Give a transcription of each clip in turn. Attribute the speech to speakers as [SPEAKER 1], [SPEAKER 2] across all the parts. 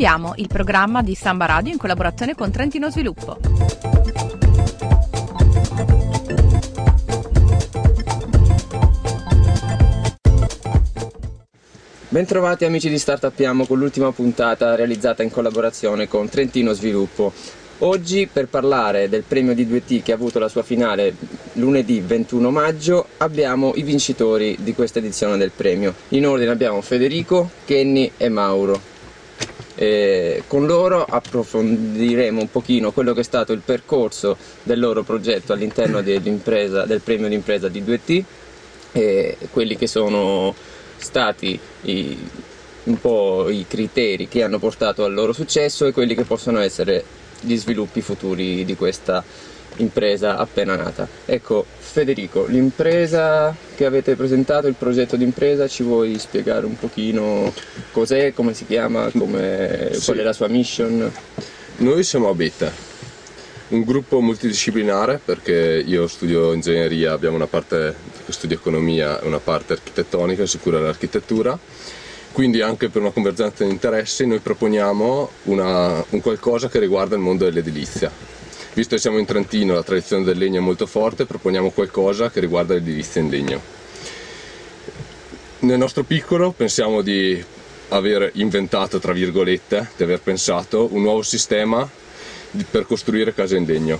[SPEAKER 1] Sappiamo, il programma di Samba Radio in collaborazione con Trentino Sviluppo.
[SPEAKER 2] Bentrovati amici di Startupiamo con l'ultima puntata realizzata in collaborazione con Trentino Sviluppo. Oggi per parlare del premio di 2T che ha avuto la sua finale lunedì 21 maggio abbiamo i vincitori di questa edizione del premio. In ordine abbiamo Federico, Kenny e Mauro. E con loro approfondiremo un pochino quello che è stato il percorso del loro progetto all'interno del premio d'impresa di 2T e quelli che sono stati i, un po' i criteri che hanno portato al loro successo e quelli che possono essere gli sviluppi futuri di questa impresa appena nata. Ecco, Federico, l'impresa che avete presentato, il progetto d'impresa, ci vuoi spiegare un pochino cos'è, come si chiama, come, sì. qual è la sua mission?
[SPEAKER 3] Noi siamo a Beta, un gruppo multidisciplinare perché io studio ingegneria, abbiamo una parte che studia economia e una parte architettonica, si cura dell'architettura. Quindi anche per una convergenza di interessi noi proponiamo una, un qualcosa che riguarda il mondo dell'edilizia. Visto che siamo in Trentino, la tradizione del legno è molto forte, proponiamo qualcosa che riguarda l'edilizia in legno. Nel nostro piccolo pensiamo di aver inventato, tra virgolette, di aver pensato un nuovo sistema per costruire case in legno.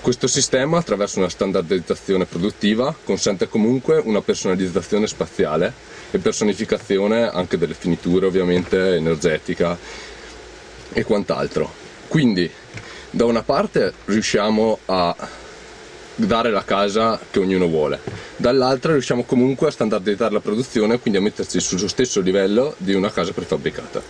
[SPEAKER 3] Questo sistema, attraverso una standardizzazione produttiva, consente comunque una personalizzazione spaziale e personificazione anche delle finiture, ovviamente energetica e quant'altro. Quindi, da una parte riusciamo a dare la casa che ognuno vuole, dall'altra riusciamo comunque a standardizzare la produzione, quindi a metterci sullo stesso livello di una casa prefabbricata.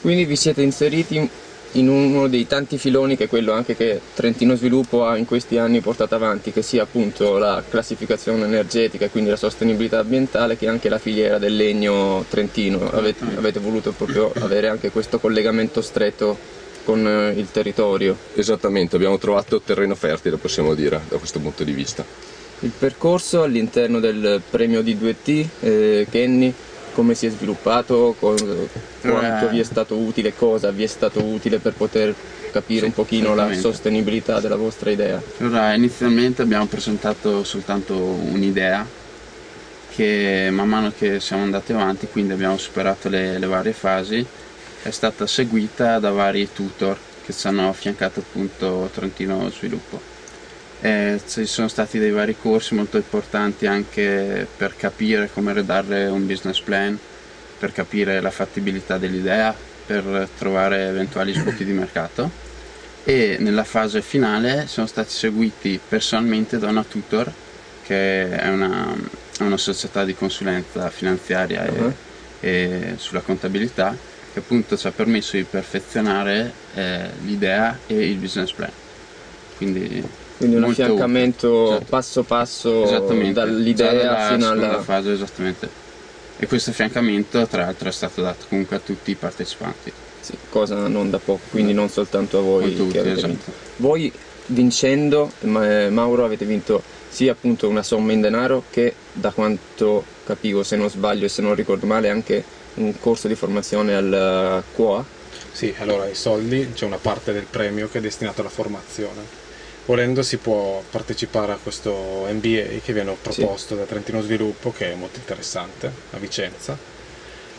[SPEAKER 2] Quindi vi siete inseriti in uno dei tanti filoni che è quello anche che Trentino Sviluppo ha in questi anni portato avanti, che sia appunto la classificazione energetica e quindi la sostenibilità ambientale, che anche la filiera del legno trentino. Avete, avete voluto proprio avere anche questo collegamento stretto con eh, il territorio.
[SPEAKER 3] Esattamente, abbiamo trovato terreno fertile, possiamo dire, da questo punto di vista.
[SPEAKER 2] Il percorso all'interno del premio di 2T, eh, Kenny, come si è sviluppato, quanto eh. vi è stato utile, cosa vi è stato utile per poter capire sì, un pochino la sostenibilità della vostra idea?
[SPEAKER 4] Allora, inizialmente abbiamo presentato soltanto un'idea che man mano che siamo andati avanti, quindi abbiamo superato le, le varie fasi, è stata seguita da vari tutor che ci hanno affiancato appunto Trentino Sviluppo. Eh, ci sono stati dei vari corsi molto importanti anche per capire come redarre un business plan, per capire la fattibilità dell'idea, per trovare eventuali sbocchi di mercato e nella fase finale sono stati seguiti personalmente da una tutor che è una, una società di consulenza finanziaria uh-huh. e, e, sulla contabilità che appunto ci ha permesso di perfezionare eh, l'idea e il business plan. Quindi
[SPEAKER 2] quindi un affiancamento esatto. passo passo dall'idea fino alla
[SPEAKER 4] fase esattamente. E questo affiancamento tra l'altro è stato dato comunque a tutti i partecipanti.
[SPEAKER 2] Sì, cosa non da poco, quindi non soltanto a voi tutti, esatto. Voi vincendo, Mauro avete vinto sia appunto una somma in denaro che da quanto capivo se non sbaglio e se non ricordo male anche un corso di formazione al QOA.
[SPEAKER 5] Sì, allora i soldi, c'è una parte del premio che è destinata alla formazione volendo si può partecipare a questo MBA che viene proposto sì. da Trentino Sviluppo che è molto interessante a Vicenza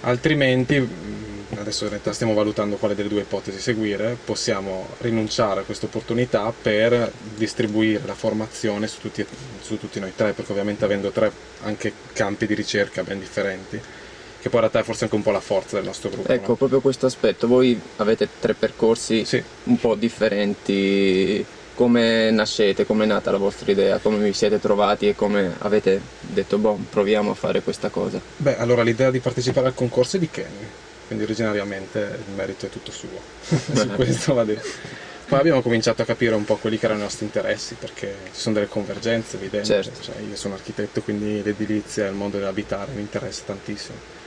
[SPEAKER 5] altrimenti mm, adesso in realtà stiamo valutando quale delle due ipotesi seguire possiamo rinunciare a questa opportunità per distribuire la formazione su tutti, su tutti noi tre perché ovviamente avendo tre anche campi di ricerca ben differenti che poi in realtà è forse anche un po' la forza del nostro gruppo.
[SPEAKER 2] Ecco,
[SPEAKER 5] no?
[SPEAKER 2] proprio questo aspetto, voi avete tre percorsi sì. un po' differenti come nascete, come è nata la vostra idea, come vi siete trovati e come avete detto, boh, proviamo a fare questa cosa?
[SPEAKER 5] Beh, allora l'idea di partecipare al concorso è di Kenny, quindi originariamente il merito è tutto suo, su questo va detto. Poi abbiamo cominciato a capire un po' quelli che erano i nostri interessi, perché ci sono delle convergenze evidenti, certo. cioè, io sono architetto, quindi l'edilizia e il mondo dell'abitare mi interessa tantissimo.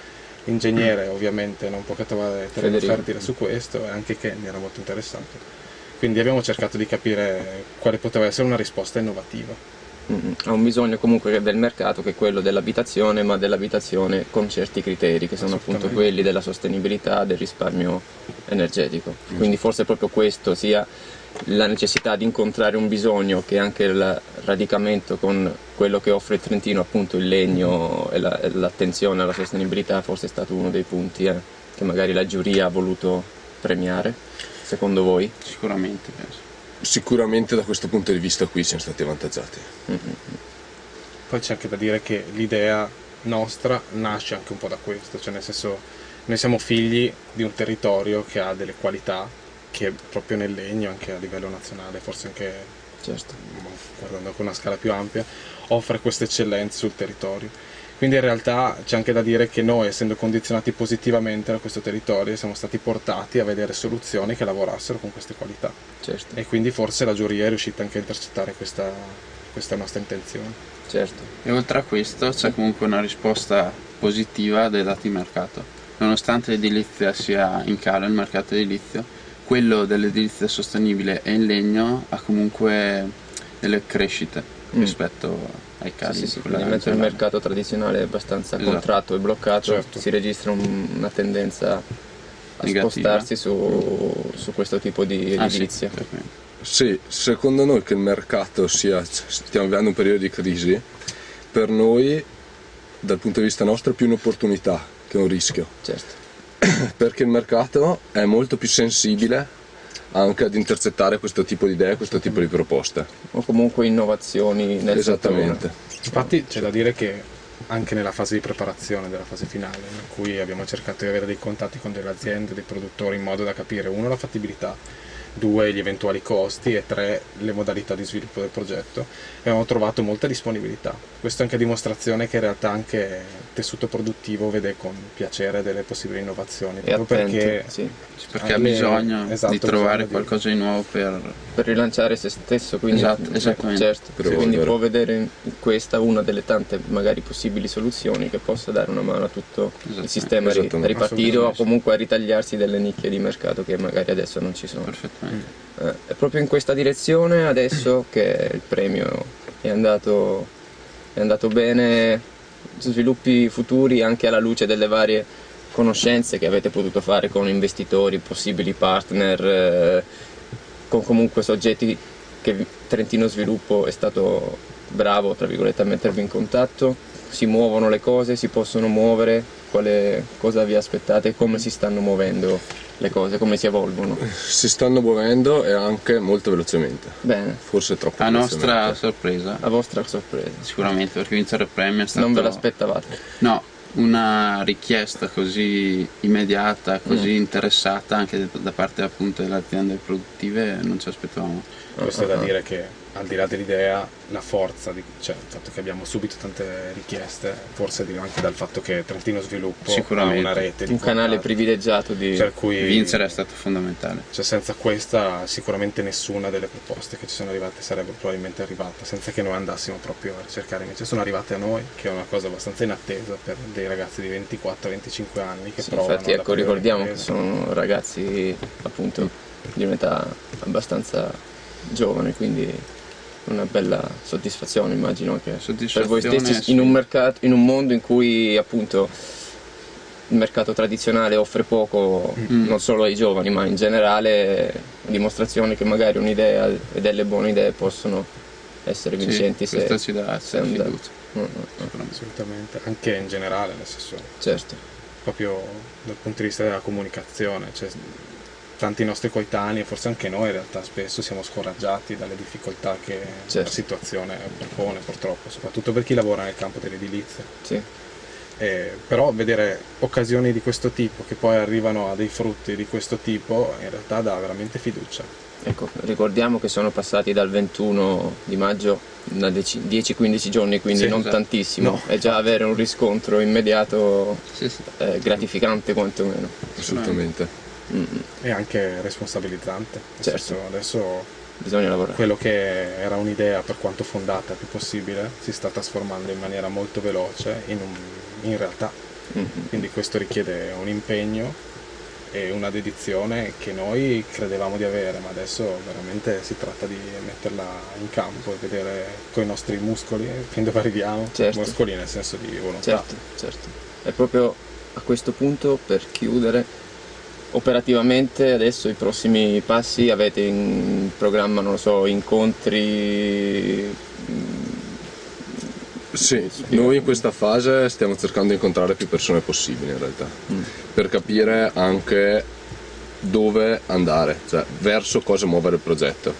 [SPEAKER 5] L'ingegnere mm. ovviamente non può che trovare terreno fertile su questo e anche Kenny era molto interessante quindi abbiamo cercato di capire quale poteva essere una risposta innovativa.
[SPEAKER 2] Mm, Ha un bisogno comunque del mercato che è quello dell'abitazione, ma dell'abitazione con certi criteri che sono appunto quelli della sostenibilità, del risparmio energetico. Quindi forse proprio questo sia la necessità di incontrare un bisogno che anche il radicamento con quello che offre il Trentino, appunto il legno e, la- e l'attenzione alla sostenibilità, forse è stato uno dei punti eh, che magari la giuria ha voluto premiare, secondo voi?
[SPEAKER 4] Sicuramente penso.
[SPEAKER 3] Sicuramente da questo punto di vista qui siamo stati avvantaggiati.
[SPEAKER 5] Poi c'è anche da dire che l'idea nostra nasce anche un po' da questo, cioè nel senso noi siamo figli di un territorio che ha delle qualità che proprio nel legno, anche a livello nazionale, forse anche
[SPEAKER 2] Certo.
[SPEAKER 5] guardando con una scala più ampia, offre queste eccellenze sul territorio. Quindi in realtà c'è anche da dire che noi, essendo condizionati positivamente da questo territorio, siamo stati portati a vedere soluzioni che lavorassero con queste qualità.
[SPEAKER 2] Certo,
[SPEAKER 5] E quindi forse la giuria è riuscita anche a intercettare questa, questa nostra intenzione.
[SPEAKER 2] certo.
[SPEAKER 4] E oltre a questo c'è comunque una risposta positiva dei dati di mercato. Nonostante l'edilizia sia in calo, il mercato edilizio, quello dell'edilizia sostenibile e in legno ha comunque delle crescite
[SPEAKER 2] Mm.
[SPEAKER 4] rispetto ai
[SPEAKER 2] Sì,
[SPEAKER 4] cali.
[SPEAKER 2] sì, sì,
[SPEAKER 4] di quella
[SPEAKER 2] mentre il mercato tradizionale è abbastanza
[SPEAKER 4] Esatto.
[SPEAKER 2] contratto e bloccato,
[SPEAKER 5] Certo.
[SPEAKER 2] si registra un- una tendenza a
[SPEAKER 4] Negativa.
[SPEAKER 2] spostarsi su, su questo tipo di
[SPEAKER 4] Ah, sì,
[SPEAKER 2] edilizia.
[SPEAKER 3] Sì, secondo noi che il mercato sia, stiamo vivendo un periodo di crisi, per noi dal punto di vista nostro è più un'opportunità che un rischio,
[SPEAKER 2] Certo.
[SPEAKER 3] perché il mercato è molto più sensibile anche ad intercettare questo tipo di idee, questo tipo di proposte.
[SPEAKER 2] O comunque innovazioni nel
[SPEAKER 3] Esattamente.
[SPEAKER 5] Infatti c'è da dire che anche nella fase di preparazione della fase finale, in cui abbiamo cercato di avere dei contatti con delle aziende, dei produttori, in modo da capire uno la fattibilità, due gli eventuali costi e tre le modalità di sviluppo del progetto, abbiamo trovato molta disponibilità. Questo è anche dimostrazione che in realtà anche il tessuto produttivo vede con piacere delle possibili innovazioni,
[SPEAKER 2] E
[SPEAKER 5] proprio
[SPEAKER 2] attento,
[SPEAKER 5] perché
[SPEAKER 2] sì,
[SPEAKER 4] Perché ha bisogno
[SPEAKER 5] esatto,
[SPEAKER 4] di trovare
[SPEAKER 5] bisogno di-
[SPEAKER 4] qualcosa di nuovo per...
[SPEAKER 2] per rilanciare se stesso, quindi
[SPEAKER 4] Esatto, esattamente.
[SPEAKER 2] certo,
[SPEAKER 3] Per
[SPEAKER 2] quindi può vedere in questa una delle tante magari possibili soluzioni che possa dare una mano a tutto il sistema a ri- a
[SPEAKER 3] Esattamente.
[SPEAKER 2] ripartire o comunque a ritagliarsi delle nicchie di mercato che magari adesso non ci sono.
[SPEAKER 4] perfettamente.
[SPEAKER 2] Eh, è proprio in questa direzione adesso che il premio è andato, è andato bene, sviluppi futuri anche alla luce delle varie conoscenze che avete potuto fare con investitori, possibili partner, eh, con comunque soggetti che Trentino Sviluppo è stato bravo tra virgolette a mettervi in contatto, si muovono le cose, si possono muovere, quale cosa vi aspettate, come si stanno muovendo le cose, come si evolvono.
[SPEAKER 3] Si stanno muovendo e anche molto velocemente,
[SPEAKER 2] Bene,
[SPEAKER 3] forse troppo
[SPEAKER 4] A nostra
[SPEAKER 3] velocemente.
[SPEAKER 4] sorpresa,
[SPEAKER 2] a vostra sorpresa.
[SPEAKER 4] sicuramente, perché vincere il premio è stato...
[SPEAKER 2] Non ve l'aspettavate.
[SPEAKER 4] No, una richiesta così immediata, così
[SPEAKER 2] Mm.
[SPEAKER 4] interessata anche da parte appunto delle aziende produttive non ci aspettavamo.
[SPEAKER 5] Questo è
[SPEAKER 2] Ah,
[SPEAKER 5] da
[SPEAKER 2] ah.
[SPEAKER 5] dire che al di là dell'idea, la forza, di, cioè il fatto che abbiamo subito tante richieste, forse deriva anche dal fatto che Trentino Sviluppo ha una rete di
[SPEAKER 2] Un canale privilegiato di...
[SPEAKER 5] per cui
[SPEAKER 4] Vincere è stato fondamentale.
[SPEAKER 5] cioè, senza questa sicuramente nessuna delle proposte che ci sono arrivate sarebbe probabilmente arrivata, senza che noi andassimo proprio a ricercare, invece sono arrivate a noi, che è una cosa abbastanza inattesa per dei ragazzi di 24-25 anni che
[SPEAKER 2] Sì,
[SPEAKER 5] provano
[SPEAKER 2] infatti ecco, ricordiamo che sono ragazzi appunto di un'età abbastanza giovane, quindi una bella soddisfazione immagino che per voi
[SPEAKER 4] Soddisfazione,
[SPEAKER 2] stessi
[SPEAKER 4] sì.
[SPEAKER 2] in un mercato, in un mondo in cui appunto il mercato tradizionale offre poco
[SPEAKER 4] Mm.
[SPEAKER 2] non solo ai giovani ma in generale dimostrazione che magari un'idea e delle buone idee possono essere
[SPEAKER 4] Sì,
[SPEAKER 2] vincenti se,
[SPEAKER 4] questo ci dà
[SPEAKER 2] se
[SPEAKER 4] fiducia.
[SPEAKER 2] Mm, mm,
[SPEAKER 4] sicuramente.
[SPEAKER 5] Assolutamente, anche in generale, nel senso
[SPEAKER 2] certo
[SPEAKER 5] proprio dal punto di vista della comunicazione, cioè, tanti nostri coetanei, e forse anche noi in realtà spesso siamo scoraggiati dalle difficoltà che
[SPEAKER 2] Certo.
[SPEAKER 5] la situazione propone purtroppo, soprattutto per chi lavora nel campo dell'edilizia.
[SPEAKER 2] sì.
[SPEAKER 5] Eh, però vedere occasioni di questo tipo che poi arrivano a dei frutti di questo tipo in realtà dà veramente fiducia.
[SPEAKER 2] Ecco, ricordiamo che sono passati dal 21 di maggio una deci- 10-15 giorni, quindi
[SPEAKER 5] Sì,
[SPEAKER 2] non
[SPEAKER 5] esatto.
[SPEAKER 2] tantissimo,
[SPEAKER 5] No.
[SPEAKER 2] e già avere un riscontro immediato
[SPEAKER 4] Sì, sì.
[SPEAKER 2] eh, gratificante quantomeno.
[SPEAKER 3] Assolutamente.
[SPEAKER 2] Mm,
[SPEAKER 5] E anche responsabilizzante.
[SPEAKER 2] Certo.
[SPEAKER 5] senso, adesso
[SPEAKER 2] bisogna lavorare.
[SPEAKER 5] quello che era un'idea per quanto fondata il più possibile si sta trasformando in maniera molto veloce in, un- in realtà.
[SPEAKER 2] Mm, mm.
[SPEAKER 5] Quindi questo richiede un impegno e una dedizione che noi credevamo di avere, ma adesso veramente si tratta di metterla in campo e vedere con i nostri muscoli fin dove arriviamo,
[SPEAKER 2] Certo.
[SPEAKER 5] muscoli nel senso di volontà.
[SPEAKER 2] Certo, certo. E proprio a questo punto, per chiudere, operativamente adesso i prossimi passi avete in programma, non lo so, incontri... mm,
[SPEAKER 3] Sì, noi in questa fase stiamo cercando di incontrare più persone possibili in realtà, per capire anche dove andare, cioè verso cosa muovere il progetto.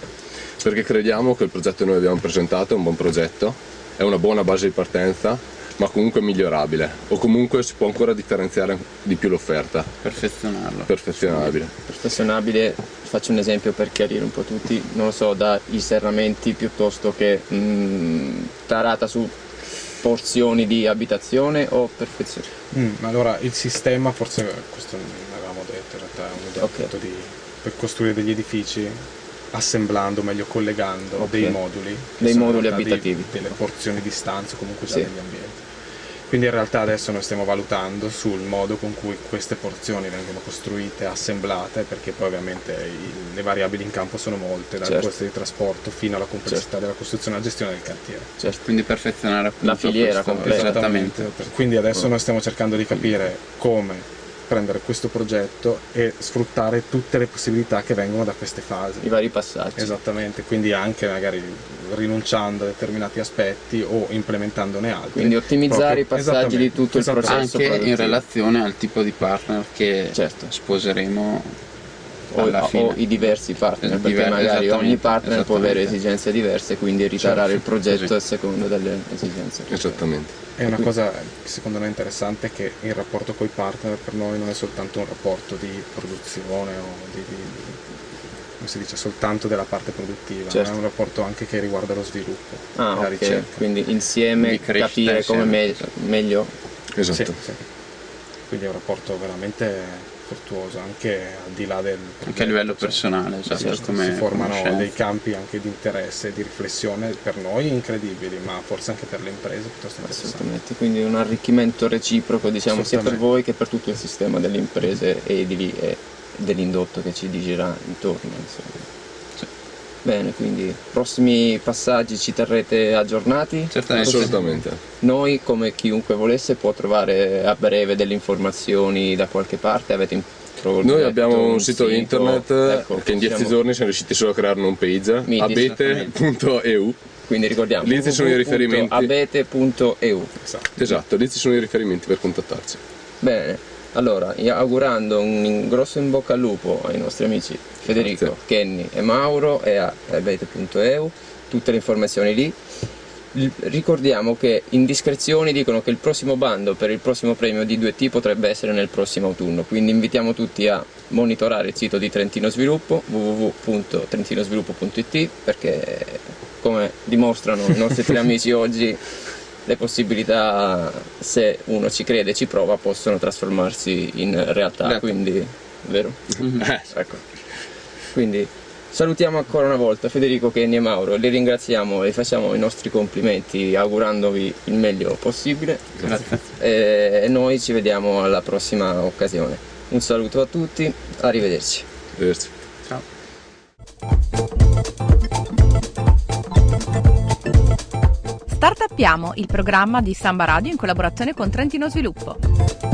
[SPEAKER 3] Perché crediamo che il progetto che noi abbiamo presentato è un buon progetto, è una buona base di partenza, ma comunque migliorabile, o comunque si può ancora differenziare di più l'offerta,
[SPEAKER 4] perfezionarlo.
[SPEAKER 3] perfezionabile.
[SPEAKER 2] perfezionabile, faccio un esempio per chiarire un po' tutti, non lo so, dai serramenti piuttosto che mm, tarata su porzioni di abitazione o perfezione?
[SPEAKER 5] Mm, ma allora il sistema, forse questo non l'avevamo detto, in realtà è un'idea
[SPEAKER 2] Ok.
[SPEAKER 5] appunto di per costruire degli edifici assemblando, meglio collegando
[SPEAKER 2] Ok.
[SPEAKER 5] dei moduli,
[SPEAKER 2] Dei moduli abitativi.
[SPEAKER 5] delle porzioni di stanze comunque
[SPEAKER 2] Sì.
[SPEAKER 5] degli ambienti. Quindi in realtà adesso noi stiamo valutando sul modo con cui queste porzioni vengono costruite, assemblate, perché poi ovviamente i- le variabili in campo sono molte, dal
[SPEAKER 2] Certo.
[SPEAKER 5] costo di trasporto fino alla complessità della costruzione e alla gestione del cantiere.
[SPEAKER 2] Certo.
[SPEAKER 4] Quindi perfezionare
[SPEAKER 2] La filiera
[SPEAKER 4] questo-
[SPEAKER 2] completa.
[SPEAKER 4] Esattamente.
[SPEAKER 5] Quindi adesso noi stiamo cercando di capire come prendere questo progetto e sfruttare tutte le possibilità che vengono da queste fasi.
[SPEAKER 2] I vari passaggi.
[SPEAKER 5] Esattamente, quindi anche magari rinunciando a determinati aspetti o implementandone altri.
[SPEAKER 2] Quindi ottimizzare
[SPEAKER 5] Proprio-
[SPEAKER 2] i passaggi di tutto il processo
[SPEAKER 4] Anche in relazione al tipo di partner che
[SPEAKER 2] Certo.
[SPEAKER 4] sposeremo
[SPEAKER 2] o, o i diversi partner,
[SPEAKER 4] Eh,
[SPEAKER 2] perché
[SPEAKER 4] diver-
[SPEAKER 2] magari ogni partner può avere esigenze diverse, quindi ritarare il progetto
[SPEAKER 4] così.
[SPEAKER 2] a seconda delle esigenze.
[SPEAKER 3] Esattamente.
[SPEAKER 5] È una cosa che secondo me interessante è che il rapporto con i partner per noi non è soltanto un rapporto di produzione o di, di- come si dice, soltanto della parte produttiva,
[SPEAKER 2] Certo.
[SPEAKER 5] ma è un rapporto anche che riguarda lo sviluppo,
[SPEAKER 2] Ah,
[SPEAKER 5] la
[SPEAKER 2] ok.
[SPEAKER 5] ricerca.
[SPEAKER 2] Quindi insieme capire come me- meglio.
[SPEAKER 3] Esatto.
[SPEAKER 5] Sì, sì. Quindi è un rapporto veramente fruttuoso, anche al di là del
[SPEAKER 4] anche a livello
[SPEAKER 5] cioè,
[SPEAKER 4] personale, esatto,
[SPEAKER 2] certo,
[SPEAKER 4] come
[SPEAKER 5] si formano
[SPEAKER 4] conoscenza.
[SPEAKER 5] dei campi anche di interesse e di riflessione per noi incredibili, ma forse anche per le imprese piuttosto.
[SPEAKER 2] Assolutamente, quindi un arricchimento reciproco diciamo sia per voi che per tutto il sistema delle imprese edili e dell'indotto che ci gira intorno. insomma. Bene, quindi prossimi passaggi ci terrete aggiornati?
[SPEAKER 4] Certamente.
[SPEAKER 3] Assolutamente.
[SPEAKER 2] Noi, come chiunque volesse, può trovare a breve delle informazioni da qualche parte. Avete
[SPEAKER 3] Noi abbiamo un sito internet
[SPEAKER 2] ecco,
[SPEAKER 3] che in dieci giorni siamo riusciti solo a creare un page
[SPEAKER 2] Mi
[SPEAKER 3] abete.eu
[SPEAKER 2] Quindi ricordiamo
[SPEAKER 3] Lì ci sono i riferimenti.
[SPEAKER 2] abete.eu.
[SPEAKER 5] Esatto.
[SPEAKER 3] Esatto, lì ci sono i riferimenti per contattarci.
[SPEAKER 2] Bene, allora augurando un grosso in bocca al lupo ai nostri amici Federico,
[SPEAKER 3] Grazie.
[SPEAKER 2] Kenny e Mauro e a abete.eu, tutte le informazioni lì. Ricordiamo che indiscrezioni dicono che il prossimo bando per il prossimo premio di 2T potrebbe essere nel prossimo autunno, quindi invitiamo tutti a monitorare il sito di Trentino Sviluppo www.trentinosviluppo.it perché come dimostrano i nostri tre amici oggi le possibilità se uno ci crede e ci prova possono trasformarsi in realtà,
[SPEAKER 4] Certo.
[SPEAKER 2] quindi vero?
[SPEAKER 3] Eh,
[SPEAKER 2] Ecco. Quindi salutiamo ancora una volta Federico, Kenny e Mauro, li ringraziamo e facciamo i nostri complimenti augurandovi il meglio possibile
[SPEAKER 4] Grazie.
[SPEAKER 2] e noi ci vediamo alla prossima occasione. Un saluto a tutti, arrivederci.
[SPEAKER 3] arrivederci.
[SPEAKER 1] Startuppiamo, il programma di Samba Radio in collaborazione con Trentino Sviluppo.